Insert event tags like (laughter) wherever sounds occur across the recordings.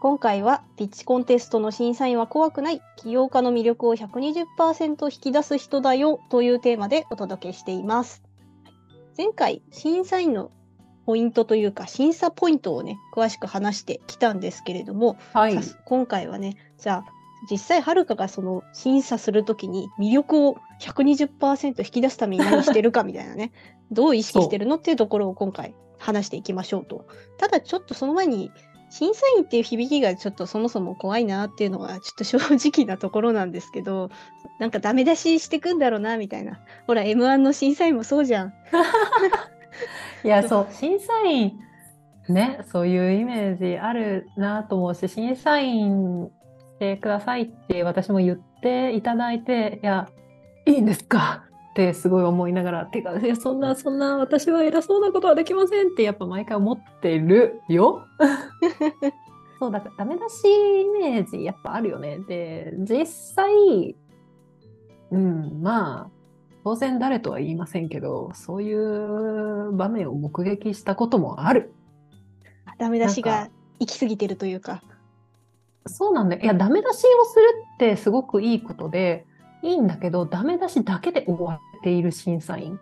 今回はピッチコンテストの審査員は怖くない起業家の魅力を120%引き出す人だよというテーマでお届けしています。前回審査員のポイントというか審査ポイントをね詳しく話してきたんですけれども、はい今回はねじゃあ実際はるかがその審査するときに魅力を120%引き出すために何してるかみたいなね (laughs) どう意識してるのっていうところを今回話していきましょうと。ただちょっとその前に審査員っていう響きがちょっとそもそも怖いなっていうのはちょっと正直なところなんですけどなんかダメ出ししてくんだろうなみたいな。ほら m 1の審査員もそうじゃん。(laughs) いやそう審査員ねそういうイメージあるなと思うし審査員してくださいって私も言っていただいていやいいんですか？ってすごい思いながらてかいやそんなそんな私は偉そうなことはできませんってやっぱ毎回思ってるよ。(laughs) そうだからダメ出しイメージやっぱあるよね。で実際うんまあ当然誰とは言いませんけどそういう場面を目撃したこともある。ダメ出しが行き過ぎてるというかそうなんだよ。いや、ダメ出しをするってすごくいいことで、いいんだけど、ダメ出しだけで終わっている審査員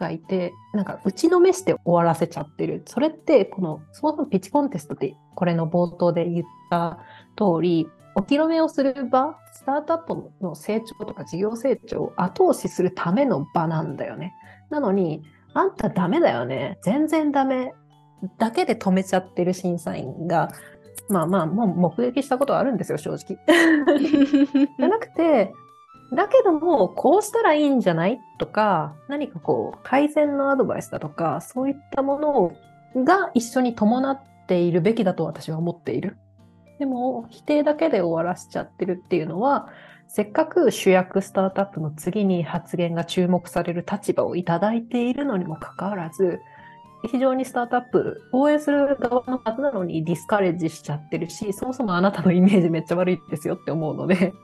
がいて、なんか打ちのめして終わらせちゃってる。それって、この、そもそもピッチコンテストって、これの冒頭で言った通り、お披露目をする場、スタートアップの成長とか事業成長を後押しするための場なんだよね。なのに、あんたダメだよね。全然ダメ。だけで止めちゃってる審査員が、まあまあ、もう目撃したことはあるんですよ、正直。(laughs) じゃなくて、だけども、こうしたらいいんじゃない？とか、何かこう、改善のアドバイスだとか、そういったものが一緒に伴っているべきだと私は思っている。でも、否定だけで終わらせちゃってるっていうのは、せっかく主役スタートアップの次に発言が注目される立場をいただいているのにもかかわらず、非常にスタートアップ応援する側のはずなのにディスカレッジしちゃってるし、そもそもあなたのイメージめっちゃ悪いですよって思うので、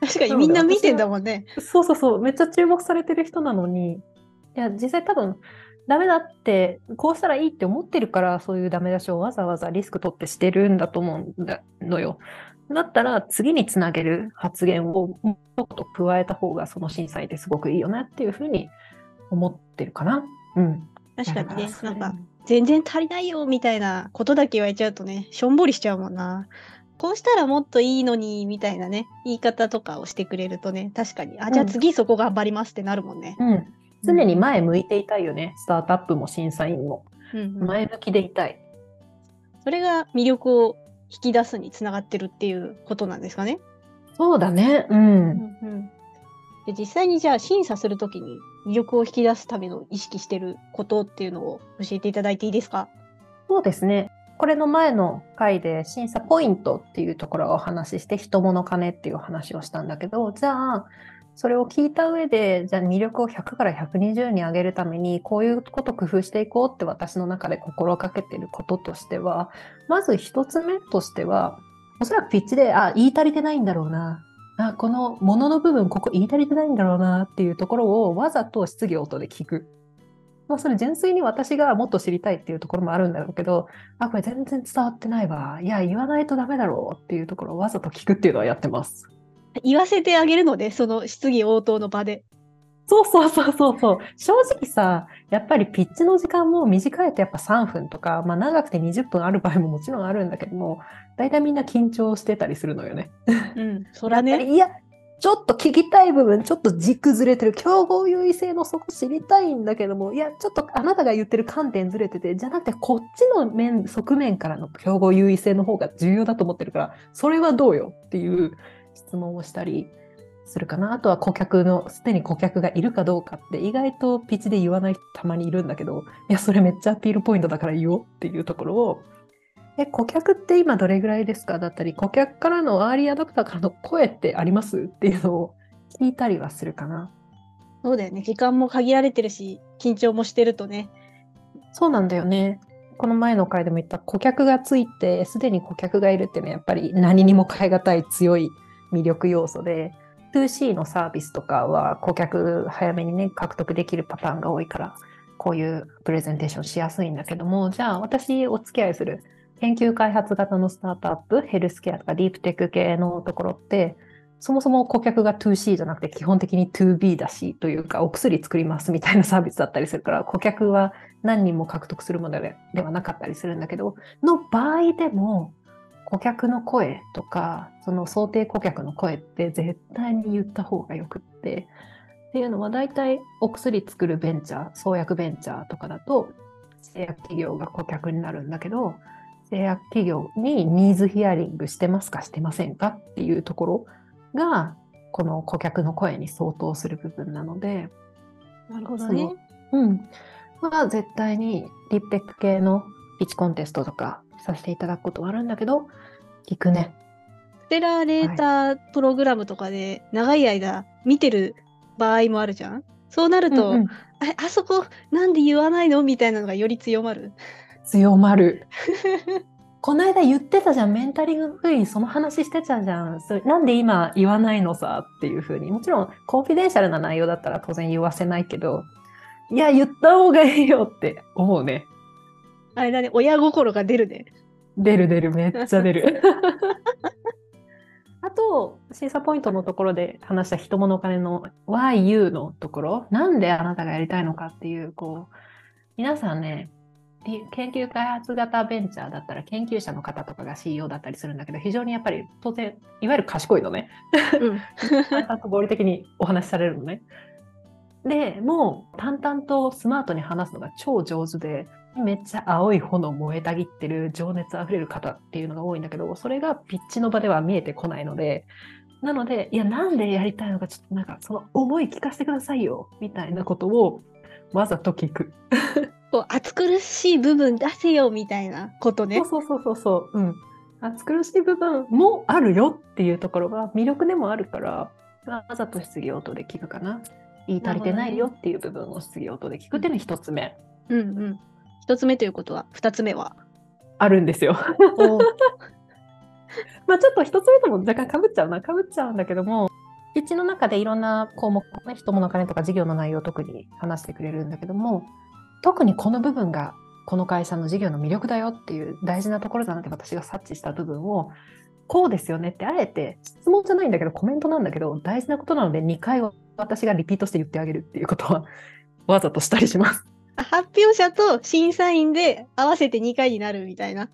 確かにみんな見てんだもんね。そうそうそう、めっちゃ注目されてる人なのに、いや、実際多分、ダメだって、こうしたらいいって思ってるから、そういうダメ出しをわざわざリスク取ってしてるんだと思うんだのよ。だったら、次につなげる発言をもっと加えた方が、その審査員ですごくいいよねっていうふうに思ってるかな。うん。確かにね。なんか全然足りないよみたいなことだけ言われちゃうとねしょんぼりしちゃうもんなこうしたらもっといいのにみたいなね言い方とかをしてくれるとね確かにあじゃあ次そこ頑張りますってなるもんね、うん。常に前向いていたいよね。スタートアップも審査員も。うんうん前向きでいたい。それが魅力を引き出すにつながってるっていうことなんですかね、そうだね。う。うんんで実際にじゃあ審査するときに魅力を引き出すための意識してることっていうのを教えていただいていいですか？そうですね。これの前の回で審査ポイントっていうところをお話しして、人物金っていう話をしたんだけど、じゃあ、それを聞いた上で、じゃあ魅力を100から120に上げるために、こういうこと工夫していこうって私の中で心がけてることとしては、まず一つ目としては、おそらくピッチで、あ、言い足りてないんだろうな。あ、この物の部分、ここ言い足りてないんだろうなっていうところをわざと質疑応答で聞く。まあ、それ純粋に私がもっと知りたいっていうところもあるんだろうけど、あ、これ全然伝わってないわ。いや、言わないとダメだろうっていうところをわざと聞くっていうのはやってます。言わせてあげるのでその質疑応答の場でそうそうそうそうそう。正直さ、やっぱりピッチの時間も短いとやっぱ3分とか、まあ長くて20分ある場合ももちろんあるんだけども、大体みんな緊張してたりするのよね。うんそらねいや、ちょっと聞きたい部分、ちょっと軸ずれてる。競合優位性のそこ知りたいんだけども、いや、ちょっとあなたが言ってる観点ずれてて、じゃなくてこっちの面、側面からの競合優位性の方が重要だと思ってるから、それはどうよっていう質問をしたりするかな。あとは顧客の、すでに顧客がいるかどうかって意外とピッチで言わない人たまにいるんだけど、いや、それめっちゃアピールポイントだから言おうっていうところを、え、顧客って今どれぐらいですか？だったり、顧客からのアーリーアダプターからの声ってあります？っていうのを聞いたりはするかな。そうだよね時間も限られてるし緊張もしてるとねそうなんだよね。この前の回でも言った顧客がついて、すでに顧客がいるっていうのはやっぱり何にも変え難い強い魅力要素で、2C のサービスとかは顧客早めにね、獲得できるパターンが多いから、こういうプレゼンテーションしやすいんだけども、じゃあ私お付き合いする研究開発型のスタートアップ、ヘルスケアとかディープテック系のところって、そもそも顧客が 2C じゃなくて基本的に 2B だしというかお薬作りますみたいなサービスだったりするから顧客は何人も獲得するものではなかったりするんだけどの場合でも顧客の声とかその想定顧客の声って絶対に言った方がよくってっていうのは大体お薬作るベンチャー創薬ベンチャーとかだと製薬企業が顧客になるんだけど製薬企業にニーズヒアリングしてますかしてませんかっていうところがこの顧客の声に相当する部分なのでなるほどね。うん。まあ絶対にリップテック系のピッチコンテストとかさせていただくことはあるんだけど、聞くね。ステラーレータープログラムとかで長い間見てる場合もあるじゃんそうなると、うんうん、ああそこなんで言わないの？みたいなのがより強まる。強まる。(laughs) この間言ってたじゃん、メンタリングフリーその話してたじゃん。それなんで今言わないのさっていうふうに。もちろん、コンフィデンシャルな内容だったら当然言わせないけど、いや、言った方がいいよって思うね。あれだね、親心が出るね。出る出る、めっちゃ出る。(laughs) あと、審査ポイントのところで話した人物お金の Why You のところ、なんであなたがやりたいのかっていう、こう、皆さんね、研究開発型ベンチャーだったら研究者の方とかが CEO だったりするんだけど非常にやっぱり当然いわゆる賢いのね。うん、淡々と合理的にお話しされるのね。でもう淡々とスマートに話すのが超上手でめっちゃ青い炎燃えたぎってる情熱あふれる方っていうのが多いんだけどそれがピッチの場では見えてこないのでなのでいやなんでやりたいのかちょっとなんかその思い聞かせてくださいよみたいなことをわざと聞く。こう暑苦しい部分出せよみたいなことね。そうそうそうそう。うん。暑苦しい部分もあるよっていうところが魅力でもあるから、わざと質疑応答で聞くかな。言い足りてないよっていう部分を質疑応答で聞くっていうのが一つ目。うんうん。一つ目ということは、二つ目は？あるんですよ。(laughs) まあちょっと一つ目とも若干かぶっちゃうな、かぶっちゃうんだけども、うちの中でいろんな項目、ね、人物金とか事業の内容を特に話してくれるんだけども、特にこの部分がこの会社の事業の魅力だよっていう大事なところだなって私が察知した部分をこうですよねってあえて質問じゃないんだけどコメントなんだけど大事なことなので2回は私がリピートして言ってあげるっていうことは (laughs) わざとしたりします。発表者と審査員で合わせて2回になるみたいな。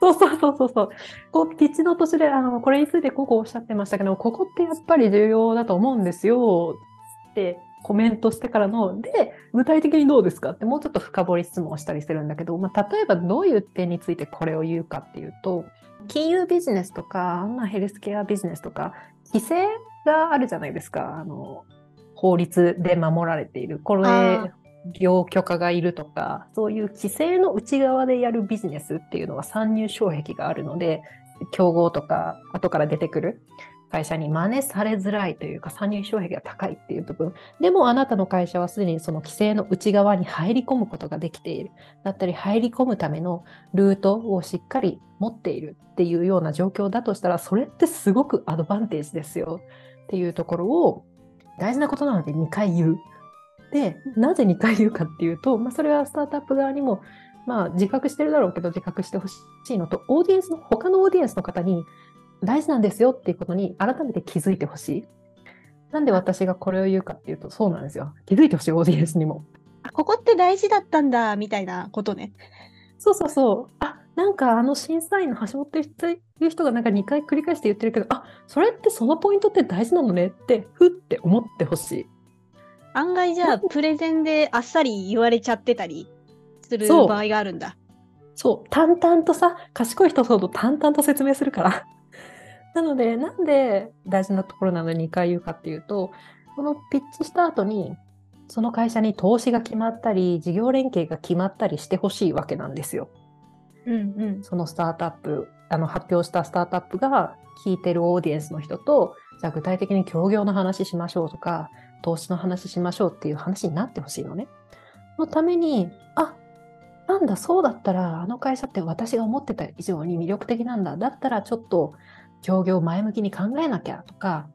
そうそうそうそうそう。こう、ピッチの年で、あの、これについてここおっしゃってましたけど、ここってやっぱり重要だと思うんですよってコメントしてからの、で、具体的にどうですかってもうちょっと深掘り質問をしたりするんだけど、まあ、例えばどういう点についてこれを言うかっていうと、金融ビジネスとか、まあ、ヘルスケアビジネスとか、規制があるじゃないですか。あの、法律で守られている。これ、業許可がいるとか、そういう規制の内側でやるビジネスっていうのは参入障壁があるので、競合とか後から出てくる会社に真似されづらいというか参入障壁が高いっていう部分。でもあなたの会社はすでにその規制の内側に入り込むことができている。だったり入り込むためのルートをしっかり持っているっていうような状況だとしたらそれってすごくアドバンテージですよ。っていうところを大事なことなので2回言う。でなぜ2回言うかっていうと、まあ、それはスタートアップ側にもまあ、自覚してるだろうけど自覚してほしいのとオーディエンスの他のオーディエンスの方に大事なんですよっていうことに改めて気づいてほしい。なんで私がこれを言うかっていうと、そうなんですよ。気づいてほしい、オーディエンスにも。あ、ここって大事だったんだ、みたいなことね。そうそうそう。あ、なんかあの審査員の橋本っていう人がなんか2回繰り返して言ってるけど、あ、それってそのポイントって大事なのねって、ふって思ってほしい。案外じゃあ、プレゼンであっさり言われちゃってたりする場合があるんだ。そう、淡々とさ、賢い人ほど淡々と説明するから。なので、なんで大事なところなので2回言うかっていうと、このピッチした後に、その会社に投資が決まったり、事業連携が決まったりしてほしいわけなんですよ。うんうん、そのスタートアップ、あの発表したスタートアップが聞いてるオーディエンスの人と、じゃあ具体的に協業の話しましょうとか、投資の話しましょうっていう話になってほしいのね。のために、あなんだ、そうだったら、あの会社って私が思ってた以上に魅力的なんだ。だったらちょっと協業を前向きに考えなきゃとか、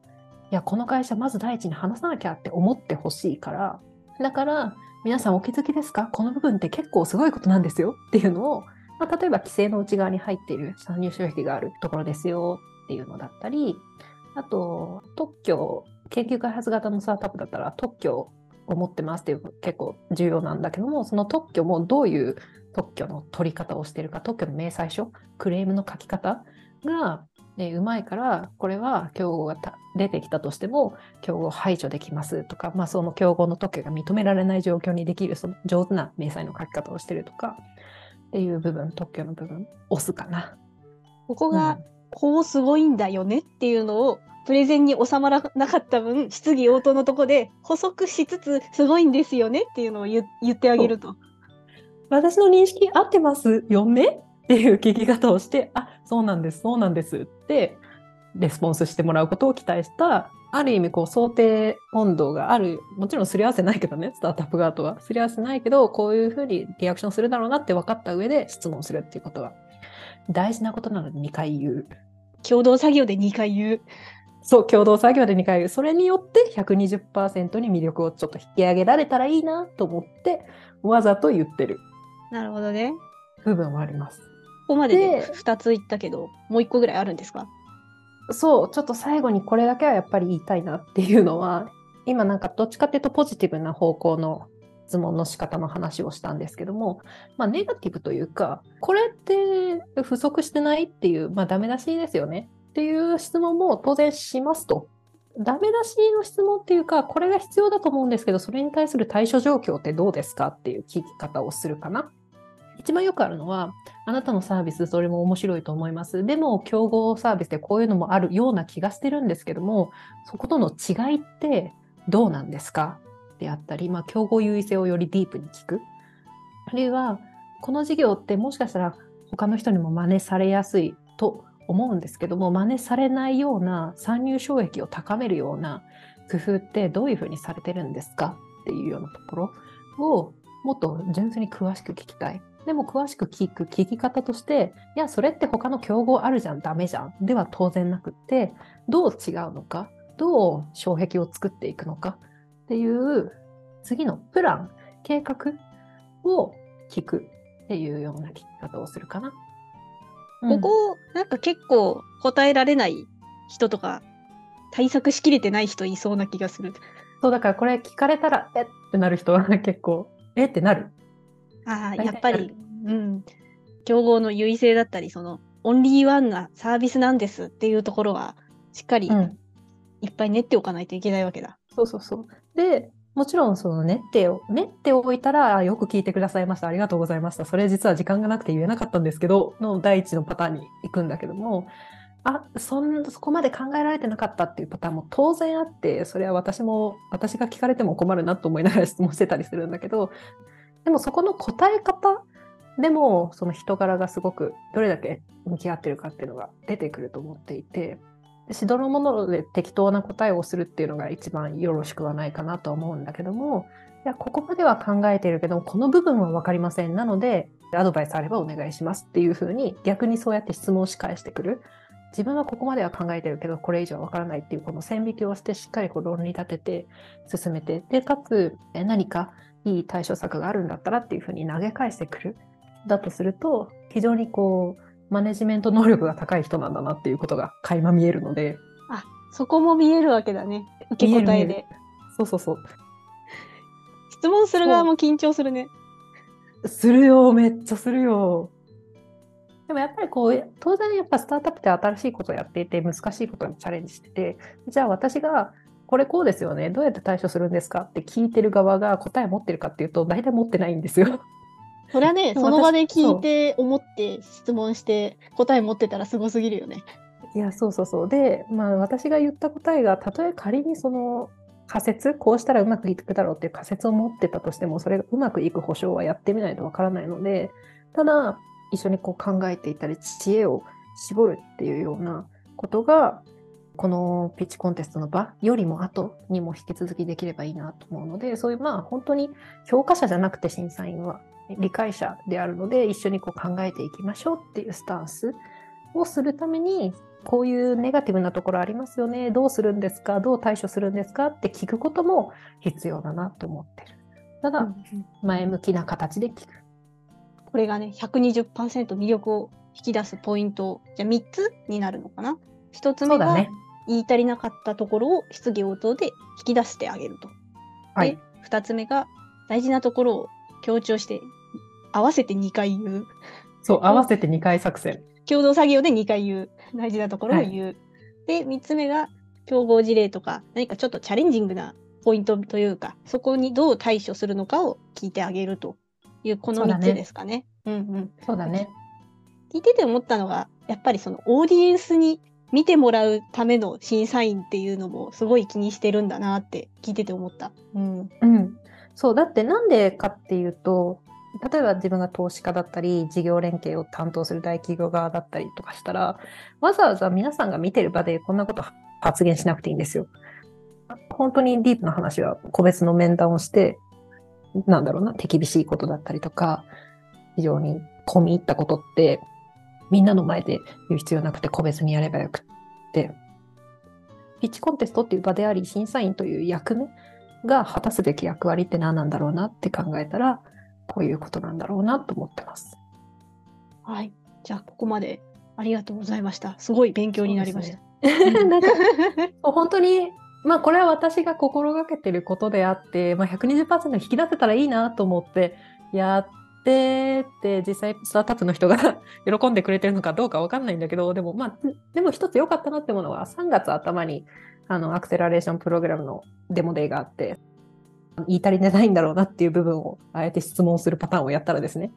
いや、この会社まず第一に話さなきゃって思ってほしいから、だから、皆さんお気づきですか？この部分って結構すごいことなんですよっていうのをまあ、例えば規制の内側に入っている参入障壁があるところですよっていうのだったり、あと特許、研究開発型のスタートアップだったら特許を持ってますっていう結構重要なんだけども、その特許もどういう特許の取り方をしているか、特許の明細書、クレームの書き方が、ね、うまいから、これは競合が出てきたとしても、競合排除できますとか、まあ、その競合の特許が認められない状況にできる、その上手な明細の書き方をしているとか、っていう部分、特許の部分、押すかな。ここが、こうすごいんだよねっていうのを、プレゼンに収まらなかった分、質疑応答のとこで補足しつつ、すごいんですよねっていうのを言ってあげると。私の認識合ってますよね？っていう聞き方をして、あ、そうなんです、そうなんですってレスポンスしてもらうことを期待した、ある意味こう想定温度がある、もちろんすり合わせないけどね、スタートアップ側とは。すり合わせないけど、こういうふうにリアクションするだろうなって分かった上で質問するっていうことは大事なことなので2回言う。共同作業で2回言う。そう、共同作業で2回言う。それによって120%に魅力をちょっと引き上げられたらいいなと思って、わざと言ってる。なるほどね。部分はあります。ここまでで2つ言ったけど、もう1個ぐらいあるんですか？そう、ちょっと最後にこれだけはやっぱり言いたいなっていうのは、今なんかどっちかっていうとポジティブな方向の質問の仕方の話をしたんですけども、まあ、ネガティブというか、これって不足してないっていう、まあ、ダメ出しですよねっていう質問も当然しますと。ダメ出しの質問っていうか、これが必要だと思うんですけど、それに対する対処状況ってどうですかっていう聞き方をするかな。一番よくあるのは、あなたのサービス、それも面白いと思います。でも、競合サービスでこういうのもあるような気がしてるんですけども、そことの違いってどうなんですか？であったり、まあ、競合優位性をよりディープに聞く。あるいは、この事業ってもしかしたら他の人にも真似されやすいと思うんですけども、真似されないような参入障壁を高めるような工夫ってどういうふうにされてるんですか？っていうようなところをもっと純粋に詳しく聞きたい。でも詳しく聞く聞き方として、いや、それって他の競合あるじゃん、ダメじゃん。では当然なくって、どう違うのか、どう障壁を作っていくのか？っていう次のプラン、計画を聞くっていうような聞き方をするかな。ここ、なんか結構答えられない人とか、対策しきれてない人いそうな気がする。そう、だからこれ聞かれたら、えってなる人は結構、え？ってなる。ああ、やっぱり、うん。競合の優位性だったり、その、オンリーワンなサービスなんですっていうところは、しっかり、いっぱい練っておかないといけないわけだ。そうそうそう。で、もちろんその練ってを、練っておいたら、よく聞いてくださいました。ありがとうございました。それ実は時間がなくて言えなかったんですけど、の第一のパターンに行くんだけども、あそんそこまで考えられてなかったっていうパターンも当然あってそれは私も私が聞かれても困るなと思いながら質問してたりするんだけどでもそこの答え方でもその人柄がすごくどれだけ向き合ってるかっていうのが出てくると思っていてしどろもので適当な答えをするっていうのが一番よろしくはないかなと思うんだけどもいやここまでは考えているけどこの部分は分かりませんなのでアドバイスあればお願いしますっていうふうに逆にそうやって質問をし返してくる。自分はここまでは考えてるけどこれ以上は分からないっていうこの線引きをしてしっかりこう論理立てて進めてでかつ何かいい対処策があるんだったらっていうふうに投げ返してくるだとすると非常にこうマネジメント能力が高い人なんだなっていうことが垣間見えるので。あ、そこも見えるわけだね。受け答えで。そうそうそう。質問する側も緊張するね。するよ、めっちゃするよ。でもやっぱりこう、当然やっぱスタートアップって新しいことをやっていて、難しいことにチャレンジしてて、じゃあ私がこれこうですよね、どうやって対処するんですかって聞いてる側が答え持ってるかっていうと、大体持ってないんですよ。それはね、その場で聞いて、思って、質問して、答え持ってたらすごすぎるよね。いや、そうそうそう。で、まあ、私が言った答えが、たとえ仮にその仮説、こうしたらうまくいくだろうっていう仮説を持ってたとしても、それがうまくいく保証はやってみないとわからないので、ただ、一緒にこう考えていたり、知恵を絞るっていうようなことが、このピッチコンテストの場よりも後にも引き続きできればいいなと思うので、そういうまあ本当に評価者じゃなくて審査員は理解者であるので一緒にこう考えていきましょうっていうスタンスをするためにこういうネガティブなところありますよねどうするんですかどう対処するんですかって聞くことも必要だなと思ってる。ただ前向きな形で聞くこれがね、120%魅力を引き出すポイント、じゃあ3つになるのかな？1つ目が。言い足りなかったところを質疑応答で引き出してあげると。はいで、2つ目が大事なところを強調して、合わせて2回言う。そう、合わせて2回作戦。共同作業で2回言う。大事なところを言う。で、3つ目が競合事例とか、何かちょっとチャレンジングなポイントというか、そこにどう対処するのかを聞いてあげるという、この3そうだねつですかね。うんうん。そうだね。聞いてて思ったのが、やっぱりそのオーディエンスに見てもらうための審査員っていうのもすごい気にしてるんだなって聞いてて思った。うん。うん。そう、だってなんでかっていうと、例えば自分が投資家だったり、事業連携を担当する大企業側だったりとかしたら、わざわざ皆さんが見てる場でこんなこと発言しなくていいんですよ。本当にディープな話は個別の面談をして、なんだろうな、手厳しいことだったりとか、非常に込み入ったことって、みんなの前で言う必要なくて個別にやればよくって、ピッチコンテストっていう場であり、審査員という役目が果たすべき役割って何なんだろうなって考えたら、こういうことなんだろうなと思ってます。はい。じゃあ、ここまでありがとうございました。すごい勉強になりました。(laughs) なんか (laughs) 本当に、まあこれは私が心がけてることであって、まあ、120%引き出せたらいいなと思ってやってって、実際スタートアップの人が (laughs) 喜んでくれてるのかどうかわかんないんだけど、でもまあ、でも一つ良かったなってものは3月頭にあのアクセラレーションプログラムのデモデーがあって、言い足りてないんだろうなっていう部分をあえて質問するパターンをやったらですね、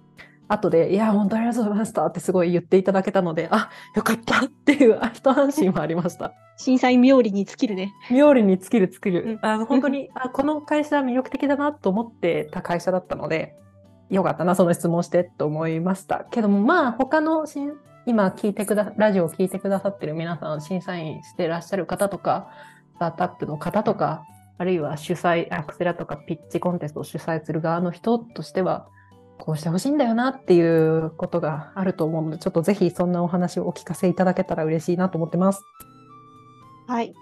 後で、いや、本当にありがとうございましたってすごい言っていただけたので、あ、よかったっていうあ一安心はありました。審査員冥利に尽きるね。妙利に尽きる尽きる。うんあの本当に、あ、この会社魅力的だなと思ってた会社だったので、よかったな、その質問してと思いました。けども、まあ、他の審今聞いてくだ、ラジオを聞いてくださってる皆さん、審査員してらっしゃる方とか、スタートアップの方とか、あるいは主催、アクセラとかピッチコンテストを主催する側の人としては、こうしてほしいんだよなっていうことがあると思うので、ちょっとぜひそんなお話をお聞かせいただけたら嬉しいなと思ってます。はい。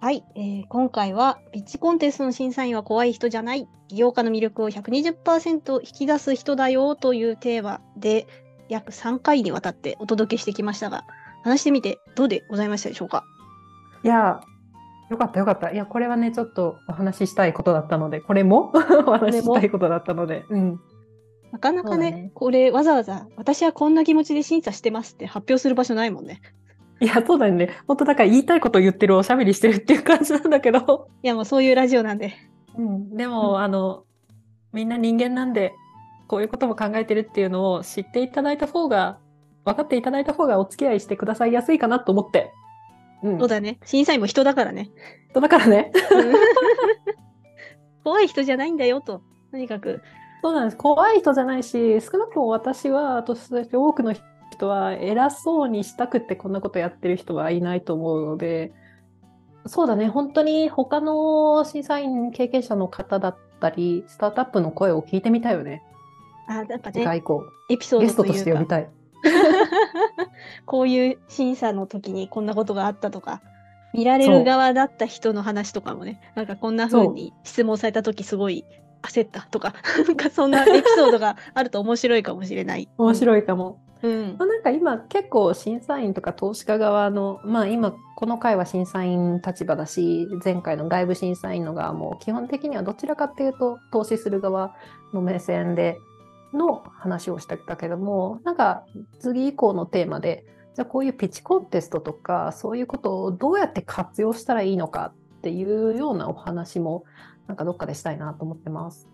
はい、えー今回はピッチコンテストの審査員は怖い人じゃない起業家の魅力を120%引き出す人だよというテーマで約3回にわたってお届けしてきましたが話してみてどうでございましたでしょうか？いや、よかったよかった。いや、これはね、ちょっとお話ししたいことだったので、これも？(laughs) お話ししたいことだったので、うん。なかなかねねこれわざわざ私はこんな気持ちで審査してますって発表する場所ないもんねいや、そうだよね。本当だから言いたいこと言ってるおしゃべりしてるっていう感じなんだけど。いやもうそういうラジオなんでうん。でも、あの、みんな人間なんで、こういうことも考えてるっていうのを知っていただいた方が、分かっていただいた方がお付き合いしてくださいやすいかなと思って。うん。そうだね審査員も人だからねだからね。(laughs) 怖い人じゃないんだよととにかくそうなんです。怖い人じゃないし、少なくとも私は、として多くの人は偉そうにしたくてこんなことやってる人はいないと思うので、そうだね、本当に他の審査員経験者の方だったり、スタートアップの声を聞いてみたいよね。あなんか次ね回以降、エピソーゲストとして呼びたい。(laughs) こういう審査の時にこんなことがあったとか、見られる側だった人の話とかもね、なんかこんな風に質問された時すごい焦ったとか、(laughs) なんかそんなエピソードがあると面白いかもしれない。面白いかも。い。うん。まあなんか今結構審査員とか投資家側の、まあ今この回は審査員立場だし、前回の外部審査員の側も基本的にはどちらかっていうと投資する側の目線での話をしてたけども、なんか次以降のテーマで、じゃあこういうピッチコンテストとかそういうことをどうやって活用したらいいのかっていうようなお話もなんかどっかでしたいなと思ってます。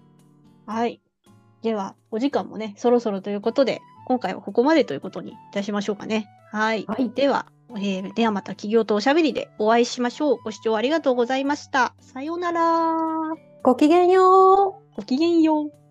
はい。では、お時間もね、そろそろということで、今回はここまでということにいたしましょうかね。はい。はいでは、えーではまた企業とおしゃべりでお会いしましょう。ご視聴ありがとうございました。さようなら。ごきげんようごきげんよう。